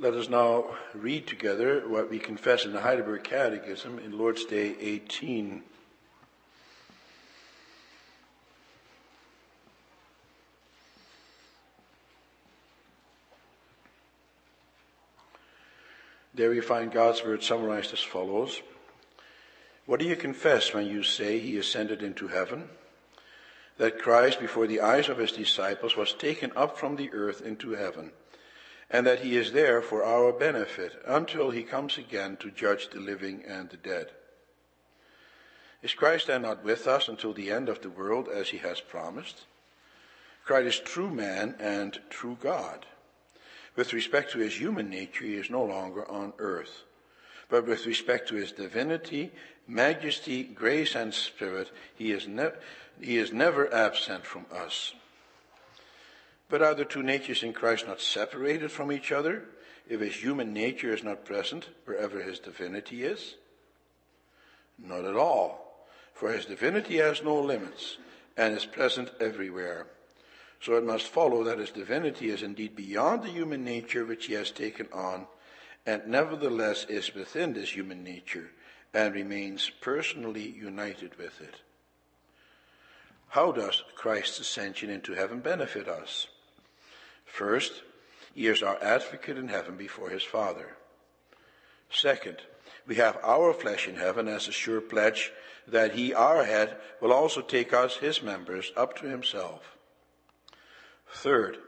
Let us now read together what we confess in the Heidelberg Catechism in Lord's Day 18. There we find God's word summarized as follows. What do you confess when you say he ascended into heaven? That Christ, before the eyes of his disciples, was taken up from the earth into heaven and that he is there for our benefit until he comes again to judge the living and the dead. Is Christ then not with us until the end of the world as he has promised? Christ is true man and true God. With respect to his human nature, he is no longer on earth. But with respect to his divinity, majesty, grace, and spirit, he is, ne- he is never absent from us. But are the two natures in Christ not separated from each other if his human nature is not present wherever his divinity is? Not at all, for his divinity has no limits and is present everywhere. So it must follow that his divinity is indeed beyond the human nature which he has taken on, and nevertheless is within this human nature and remains personally united with it. How does Christ's ascension into heaven benefit us? First, he is our advocate in heaven before his Father. Second, we have our flesh in heaven as a sure pledge that he, our head, will also take us, his members, up to himself. Third,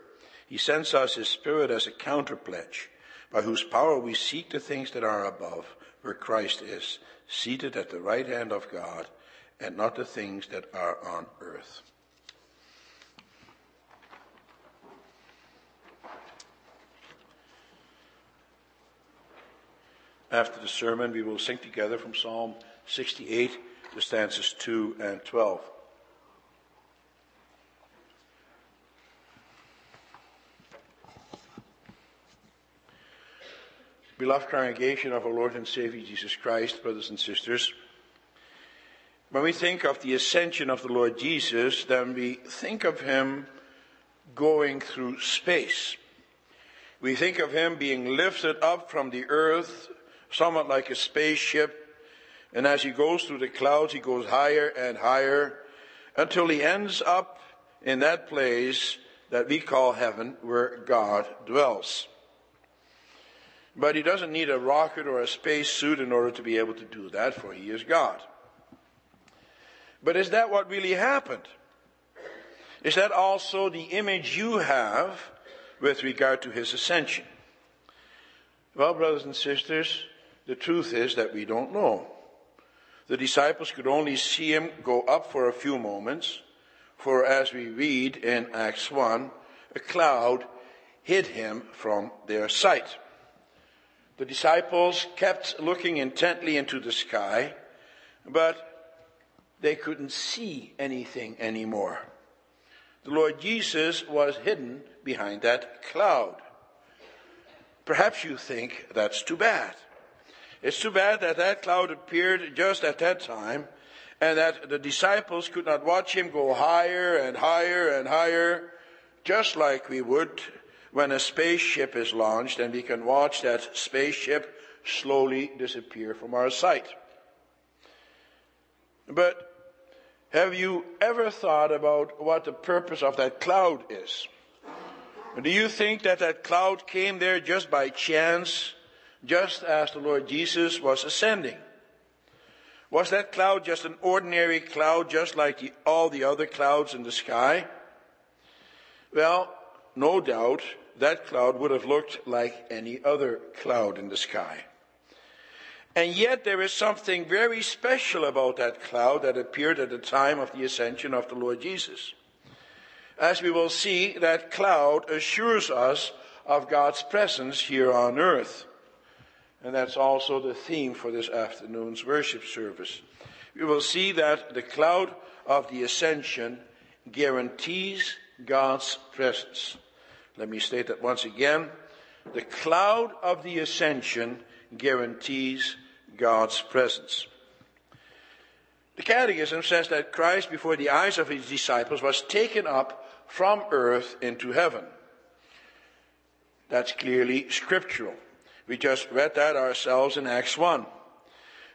he sends us his spirit as a counter pledge, by whose power we seek the things that are above, where Christ is, seated at the right hand of God, and not the things that are on earth. After the sermon, we will sing together from Psalm 68, the stanzas 2 and 12. Beloved congregation of our Lord and Savior Jesus Christ, brothers and sisters, when we think of the ascension of the Lord Jesus, then we think of him going through space. We think of him being lifted up from the earth somewhat like a spaceship. And as he goes through the clouds, he goes higher and higher until he ends up in that place that we call heaven where God dwells. But he doesn't need a rocket or a space suit in order to be able to do that, for he is God. But is that what really happened? Is that also the image you have with regard to his ascension? Well, brothers and sisters, the truth is that we don't know. The disciples could only see him go up for a few moments, for as we read in Acts 1, a cloud hid him from their sight. The disciples kept looking intently into the sky, but they couldn't see anything anymore. The Lord Jesus was hidden behind that cloud. Perhaps you think that's too bad. It's too bad that that cloud appeared just at that time and that the disciples could not watch him go higher and higher and higher, just like we would when a spaceship is launched and we can watch that spaceship slowly disappear from our sight. But have you ever thought about what the purpose of that cloud is? Do you think that that cloud came there just by chance just as the Lord Jesus was ascending. Was that cloud just an ordinary cloud, just like the, all the other clouds in the sky? Well, no doubt that cloud would have looked like any other cloud in the sky. And yet there is something very special about that cloud that appeared at the time of the ascension of the Lord Jesus. As we will see, that cloud assures us of God's presence here on earth. And that's also the theme for this afternoon's worship service. We will see that the cloud of the ascension guarantees God's presence. Let me state that once again. The cloud of the ascension guarantees God's presence. The Catechism says that Christ, before the eyes of his disciples, was taken up from earth into heaven. That's clearly scriptural. We just read that ourselves in Acts 1.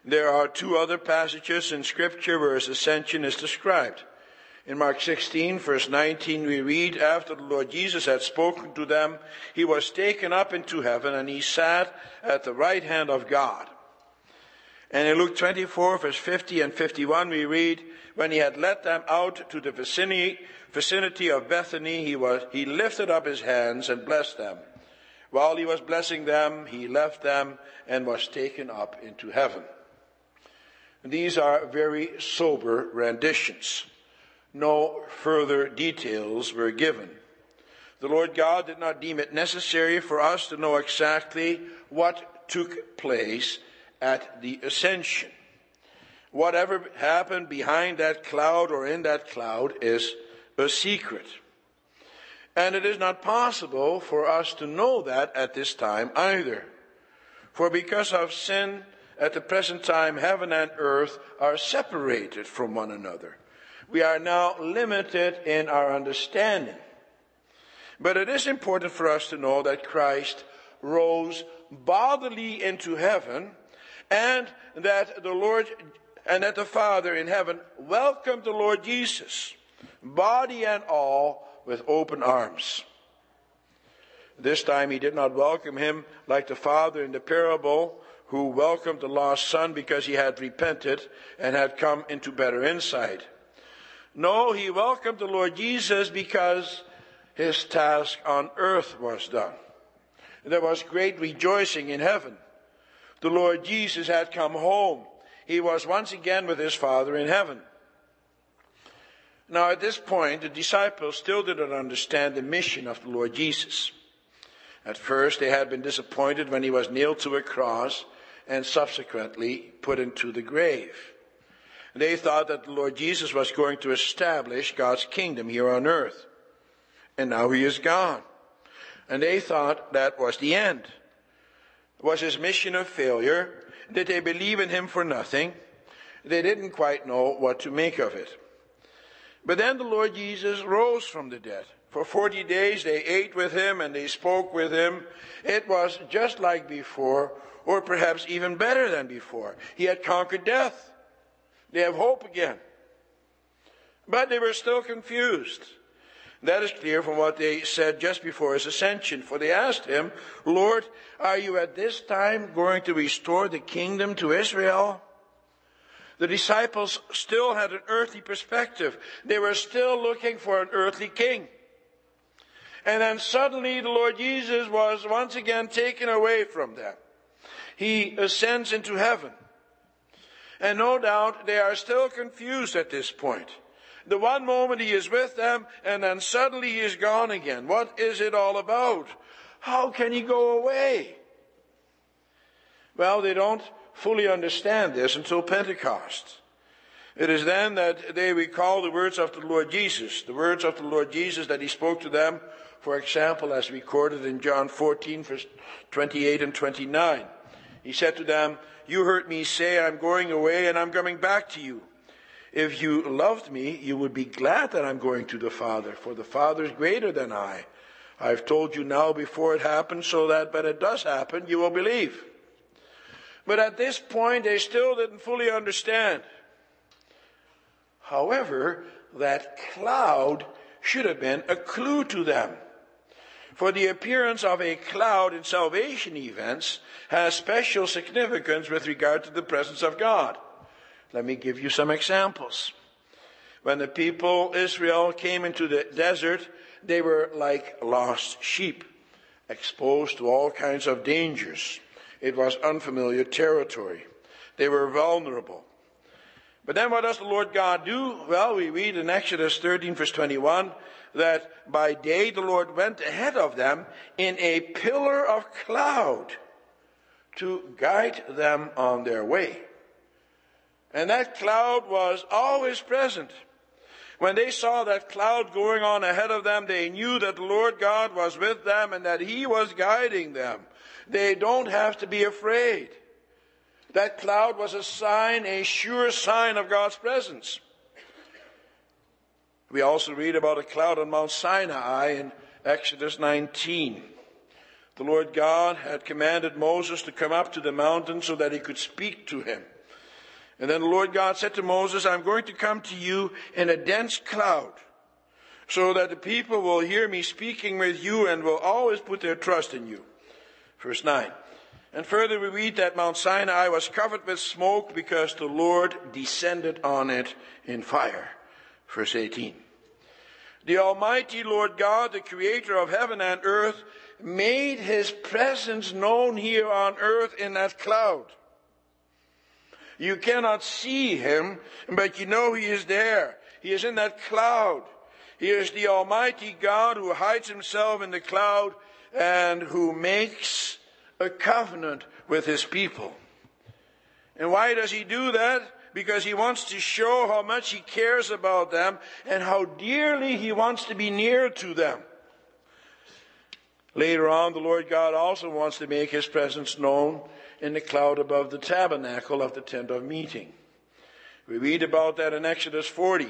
There are two other passages in scripture where his ascension is described. In Mark 16, verse 19, we read, After the Lord Jesus had spoken to them, he was taken up into heaven and he sat at the right hand of God. And in Luke 24, verse 50 and 51, we read, When he had led them out to the vicinity, vicinity of Bethany, he, was, he lifted up his hands and blessed them. While he was blessing them, he left them and was taken up into heaven. These are very sober renditions no further details were given. The Lord God did not deem it necessary for us to know exactly what took place at the ascension. Whatever happened behind that cloud or in that cloud is a secret. And it is not possible for us to know that at this time either. For because of sin, at the present time, heaven and earth are separated from one another we are now limited in our understanding. But it is important for us to know that Christ rose bodily into heaven and that the Lord and that the Father in heaven welcomed the Lord Jesus, body and all, with open arms. This time he did not welcome him like the Father in the parable who welcomed the lost son because he had repented and had come into better insight. No, he welcomed the Lord Jesus because his task on earth was done. There was great rejoicing in heaven. The Lord Jesus had come home. He was once again with his Father in heaven. Now, at this point, the disciples still did not understand the mission of the Lord Jesus. At first, they had been disappointed when he was nailed to a cross and subsequently put into the grave. They thought that the Lord Jesus was going to establish God's kingdom here on earth. And now he is gone. And they thought that was the end. Was his mission a failure? Did they believe in him for nothing? They didn't quite know what to make of it. But then the Lord Jesus rose from the dead. For 40 days they ate with him and they spoke with him. It was just like before, or perhaps even better than before. He had conquered death. They have hope again. But they were still confused. That is clear from what they said just before his ascension. For they asked him, Lord, are you at this time going to restore the kingdom to Israel? The disciples still had an earthly perspective. They were still looking for an earthly king. And then suddenly the Lord Jesus was once again taken away from them. He ascends into heaven. And no doubt they are still confused at this point. The one moment he is with them and then suddenly he is gone again. What is it all about? How can he go away? Well, they don't fully understand this until Pentecost. It is then that they recall the words of the Lord Jesus, the words of the Lord Jesus that he spoke to them, for example, as recorded in John 14, verse 28 and 29. He said to them, you heard me say, I'm going away and I'm coming back to you. If you loved me, you would be glad that I'm going to the Father, for the Father is greater than I. I've told you now before it happens, so that when it does happen, you will believe. But at this point, they still didn't fully understand. However, that cloud should have been a clue to them. For the appearance of a cloud in salvation events has special significance with regard to the presence of God. Let me give you some examples. When the people Israel came into the desert, they were like lost sheep, exposed to all kinds of dangers. It was unfamiliar territory. They were vulnerable. But then what does the Lord God do? Well, we read in Exodus 13 verse 21 that by day the Lord went ahead of them in a pillar of cloud to guide them on their way. And that cloud was always present. When they saw that cloud going on ahead of them, they knew that the Lord God was with them and that He was guiding them. They don't have to be afraid. That cloud was a sign, a sure sign of God's presence. We also read about a cloud on Mount Sinai in Exodus 19. the Lord God had commanded Moses to come up to the mountain so that he could speak to him. And then the Lord God said to Moses, I'm going to come to you in a dense cloud so that the people will hear me speaking with you and will always put their trust in you. Verse 9. And further we read that Mount Sinai was covered with smoke because the Lord descended on it in fire. Verse 18. The Almighty Lord God, the creator of heaven and earth, made his presence known here on earth in that cloud. You cannot see him, but you know he is there. He is in that cloud. He is the Almighty God who hides himself in the cloud and who makes a covenant with his people. And why does he do that? Because he wants to show how much he cares about them and how dearly he wants to be near to them. Later on, the Lord God also wants to make his presence known in the cloud above the tabernacle of the tent of meeting. We read about that in Exodus 40.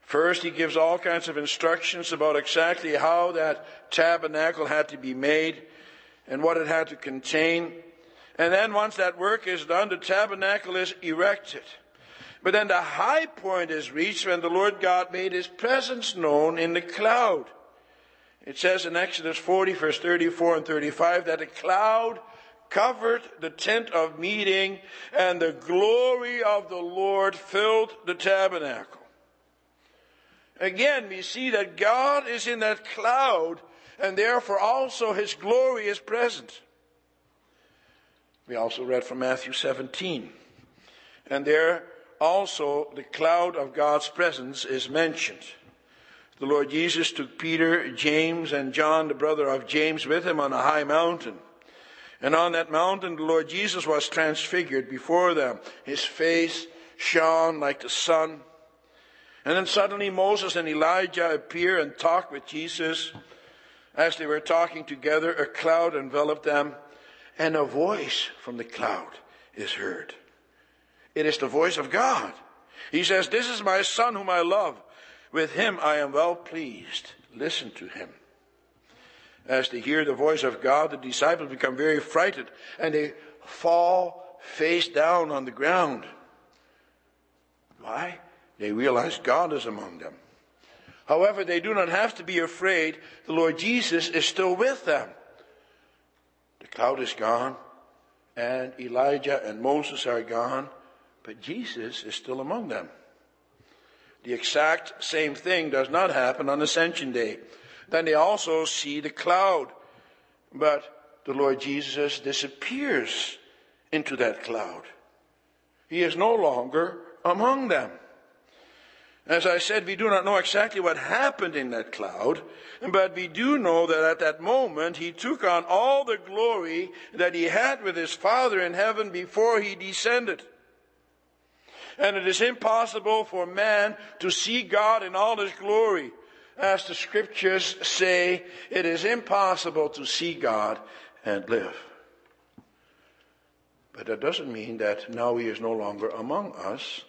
First, he gives all kinds of instructions about exactly how that tabernacle had to be made and what it had to contain. And then once that work is done, the tabernacle is erected. But then the high point is reached when the Lord God made his presence known in the cloud. It says in Exodus 40, verse 34 and 35, that a cloud covered the tent of meeting, and the glory of the Lord filled the tabernacle. Again, we see that God is in that cloud, and therefore also his glory is present. We also read from Matthew 17. And there also the cloud of God's presence is mentioned. The Lord Jesus took Peter, James, and John, the brother of James, with him on a high mountain. And on that mountain, the Lord Jesus was transfigured before them. His face shone like the sun. And then suddenly Moses and Elijah appear and talk with Jesus. As they were talking together, a cloud enveloped them, and a voice from the cloud is heard. It is the voice of God. He says, This is my son whom I love. With him I am well pleased. Listen to him. As they hear the voice of God, the disciples become very frightened and they fall face down on the ground. Why? They realize God is among them. However, they do not have to be afraid. The Lord Jesus is still with them. The cloud is gone, and Elijah and Moses are gone, but Jesus is still among them. The exact same thing does not happen on Ascension Day. Then they also see the cloud, but the Lord Jesus disappears into that cloud. He is no longer among them. As I said, we do not know exactly what happened in that cloud, but we do know that at that moment he took on all the glory that he had with his Father in heaven before he descended. And it is impossible for man to see God in all his glory. As the scriptures say, it is impossible to see God and live. But that doesn't mean that now he is no longer among us.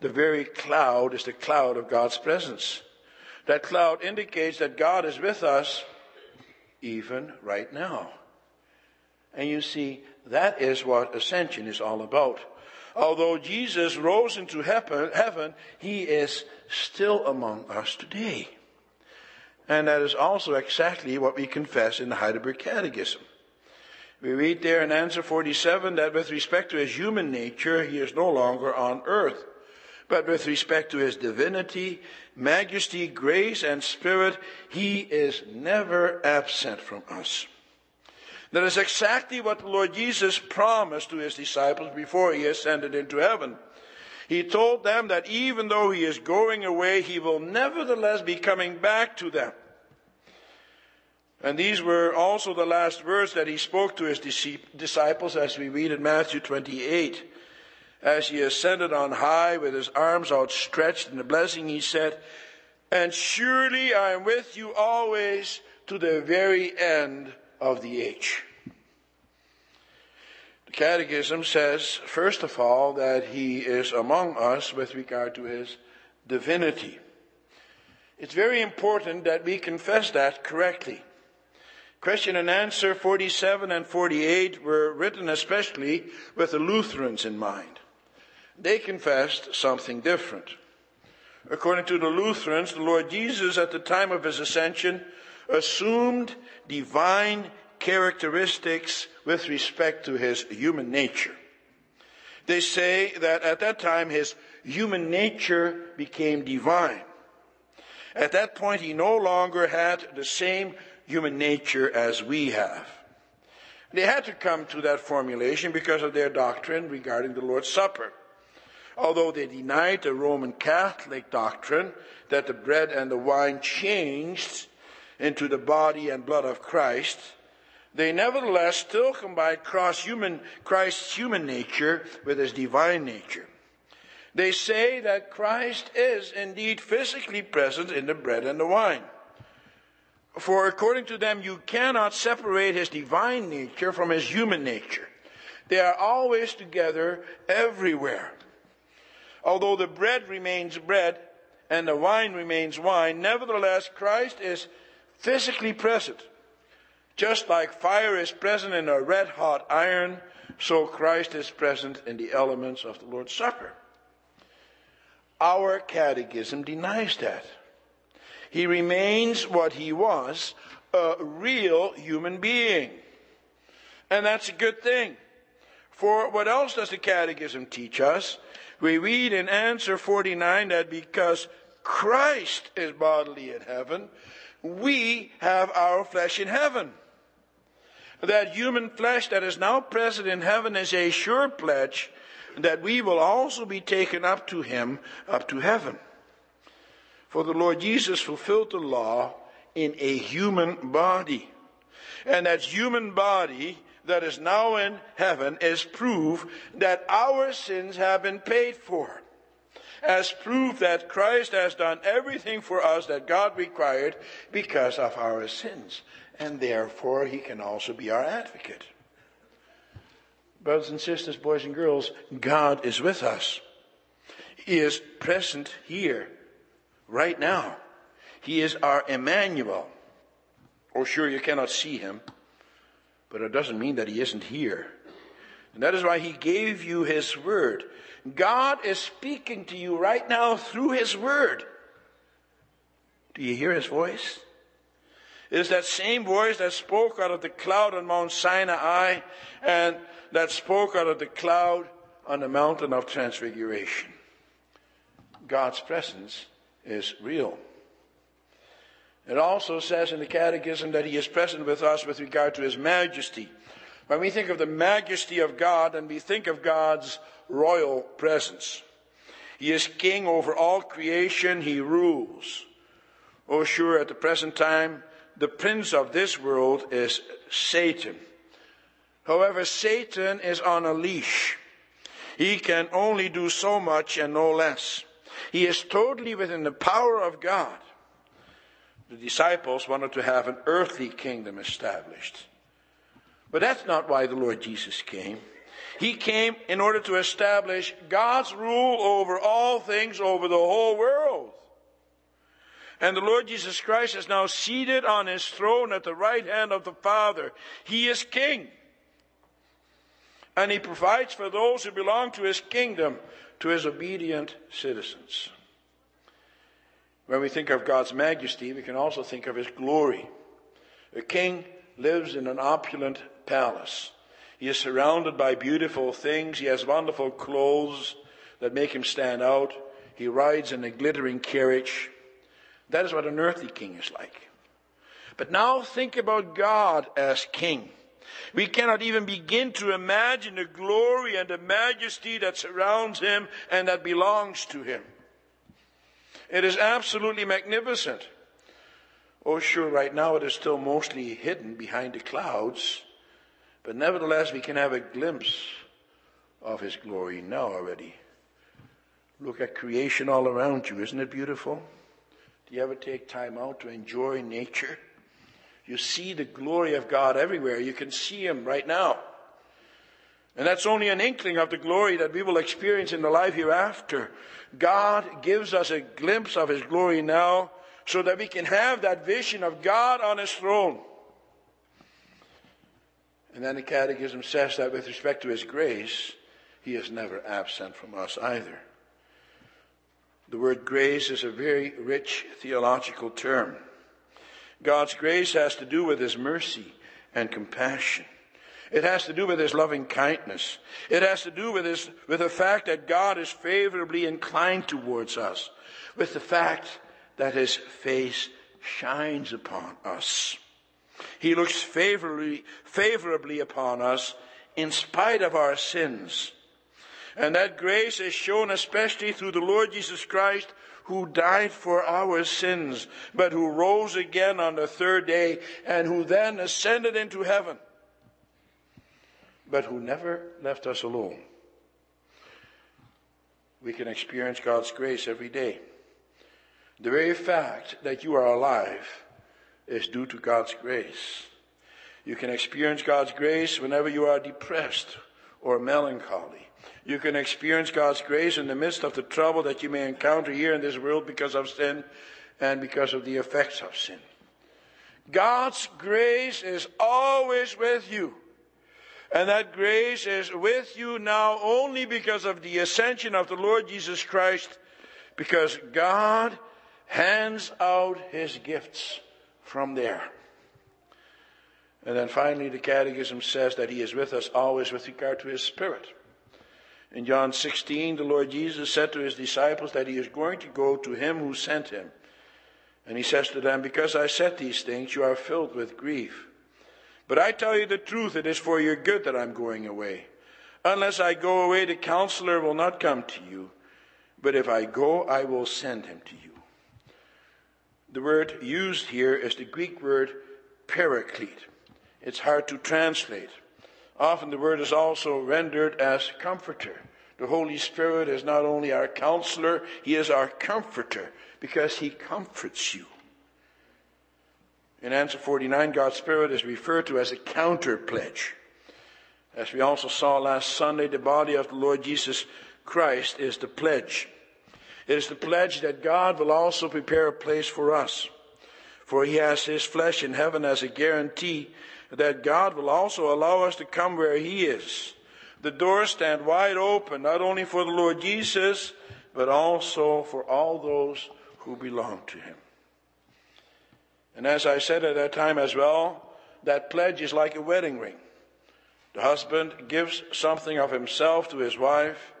The very cloud is the cloud of God's presence. That cloud indicates that God is with us even right now. And you see, that is what ascension is all about although Jesus rose into heaven, he is still among us today. And that is also exactly what we confess in the Heidelberg Catechism. We read there in answer 47 that with respect to his human nature, he is no longer on earth. But with respect to his divinity, majesty, grace, and spirit, he is never absent from us. That is exactly what the Lord Jesus promised to his disciples before he ascended into heaven. He told them that even though he is going away, he will nevertheless be coming back to them. And these were also the last words that he spoke to his disciples as we read in Matthew 28. As he ascended on high with his arms outstretched in the blessing, he said, And surely I am with you always to the very end of the age. Catechism says, first of all, that he is among us with regard to his divinity. It's very important that we confess that correctly. Question and answer 47 and 48 were written especially with the Lutherans in mind. They confessed something different. According to the Lutherans, the Lord Jesus at the time of his ascension assumed divine characteristics with respect to his human nature. They say that at that time his human nature became divine. At that point, he no longer had the same human nature as we have. They had to come to that formulation because of their doctrine regarding the Lord's Supper. Although they denied the Roman Catholic doctrine that the bread and the wine changed into the body and blood of Christ, they nevertheless still combine human, Christ's human nature with his divine nature. They say that Christ is indeed physically present in the bread and the wine. For according to them, you cannot separate his divine nature from his human nature. They are always together everywhere. Although the bread remains bread and the wine remains wine, nevertheless, Christ is physically present. Just like fire is present in a red hot iron, so Christ is present in the elements of the Lord's Supper. Our catechism denies that. He remains what he was, a real human being. And that's a good thing. For what else does the catechism teach us? We read in answer 49 that because Christ is bodily in heaven, we have our flesh in heaven. That human flesh that is now present in heaven is a sure pledge that we will also be taken up to him, up to heaven. For the Lord Jesus fulfilled the law in a human body. And that human body that is now in heaven is proof that our sins have been paid for. As proof that Christ has done everything for us that God required because of our sins. And therefore, he can also be our advocate. Brothers and sisters, boys and girls, God is with us. He is present here, right now. He is our Emmanuel. Oh, sure, you cannot see him, but it doesn't mean that he isn't here. And that is why he gave you his word. God is speaking to you right now through his word. Do you hear his voice? It is that same voice that spoke out of the cloud on Mount Sinai and that spoke out of the cloud on the mountain of transfiguration. God's presence is real. It also says in the Catechism that He is present with us with regard to His majesty. When we think of the majesty of God, and we think of God's royal presence. He is king over all creation, He rules. Oh, sure, at the present time, the prince of this world is Satan. However, Satan is on a leash. He can only do so much and no less. He is totally within the power of God. The disciples wanted to have an earthly kingdom established. But that's not why the Lord Jesus came. He came in order to establish God's rule over all things over the whole world. And the Lord Jesus Christ is now seated on his throne at the right hand of the Father. He is king and he provides for those who belong to his kingdom, to his obedient citizens. When we think of God's majesty, we can also think of his glory. A king lives in an opulent palace. He is surrounded by beautiful things. He has wonderful clothes that make him stand out. He rides in a glittering carriage. That is what an earthly king is like. But now think about God as king. We cannot even begin to imagine the glory and the majesty that surrounds him and that belongs to him. It is absolutely magnificent. Oh, sure, right now it is still mostly hidden behind the clouds, but nevertheless we can have a glimpse of his glory now already. Look at creation all around you. Isn't it beautiful? Do you ever take time out to enjoy nature? You see the glory of God everywhere. You can see Him right now. And that's only an inkling of the glory that we will experience in the life hereafter. God gives us a glimpse of His glory now so that we can have that vision of God on His throne. And then the Catechism says that with respect to His grace, He is never absent from us either. The word grace is a very rich theological term. God's grace has to do with His mercy and compassion. It has to do with His loving kindness. It has to do with, his, with the fact that God is favorably inclined towards us, with the fact that His face shines upon us. He looks favorably, favorably upon us in spite of our sins. And that grace is shown especially through the Lord Jesus Christ who died for our sins, but who rose again on the third day and who then ascended into heaven, but who never left us alone. We can experience God's grace every day. The very fact that you are alive is due to God's grace. You can experience God's grace whenever you are depressed or melancholy. You can experience God's grace in the midst of the trouble that you may encounter here in this world because of sin and because of the effects of sin. God's grace is always with you. And that grace is with you now only because of the ascension of the Lord Jesus Christ, because God hands out his gifts from there. And then finally, the Catechism says that He is with us always with regard to His Spirit. In John 16, the Lord Jesus said to His disciples that He is going to go to Him who sent Him. And He says to them, Because I said these things, you are filled with grief. But I tell you the truth, it is for your good that I'm going away. Unless I go away, the counselor will not come to you. But if I go, I will send him to you. The word used here is the Greek word paraclete. It's hard to translate. Often the word is also rendered as comforter. The Holy Spirit is not only our counselor, He is our comforter because He comforts you. In answer 49, God's Spirit is referred to as a counter pledge. As we also saw last Sunday, the body of the Lord Jesus Christ is the pledge. It is the pledge that God will also prepare a place for us. For he has his flesh in heaven as a guarantee that God will also allow us to come where he is. The doors stand wide open, not only for the Lord Jesus, but also for all those who belong to him. And as I said at that time as well, that pledge is like a wedding ring. The husband gives something of himself to his wife,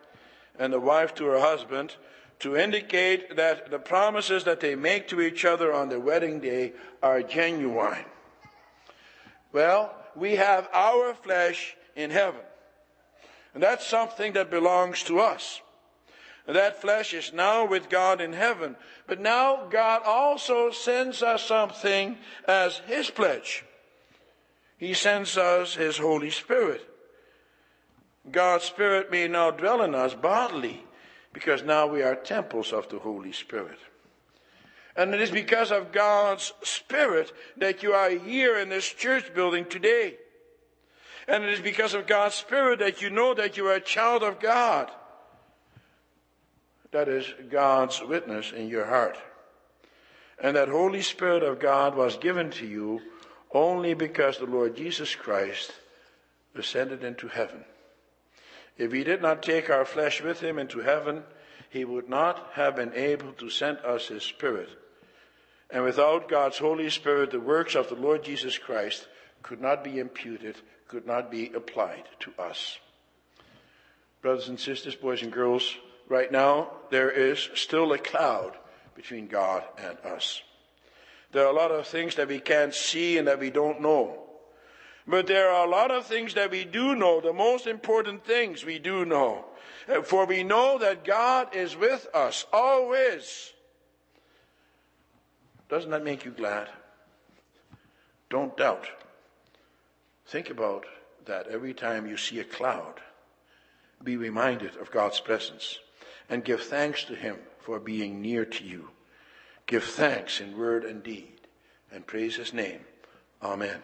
and the wife to her husband, to indicate that the promises that they make to each other on their wedding day are genuine. Well, we have our flesh in heaven. And that's something that belongs to us. That flesh is now with God in heaven. But now God also sends us something as His pledge. He sends us His Holy Spirit. God's Spirit may now dwell in us bodily because now we are temples of the Holy Spirit. And it is because of God's Spirit that you are here in this church building today. And it is because of God's Spirit that you know that you are a child of God. That is God's witness in your heart. And that Holy Spirit of God was given to you only because the Lord Jesus Christ ascended into heaven. If he did not take our flesh with him into heaven, he would not have been able to send us his Spirit. And without God's Holy Spirit, the works of the Lord Jesus Christ could not be imputed, could not be applied to us. Brothers and sisters, boys and girls, right now there is still a cloud between God and us. There are a lot of things that we can't see and that we don't know. But there are a lot of things that we do know, the most important things we do know. Uh, for we know that God is with us always. Doesn't that make you glad? Don't doubt. Think about that every time you see a cloud. Be reminded of God's presence and give thanks to Him for being near to you. Give thanks in word and deed and praise His name. Amen.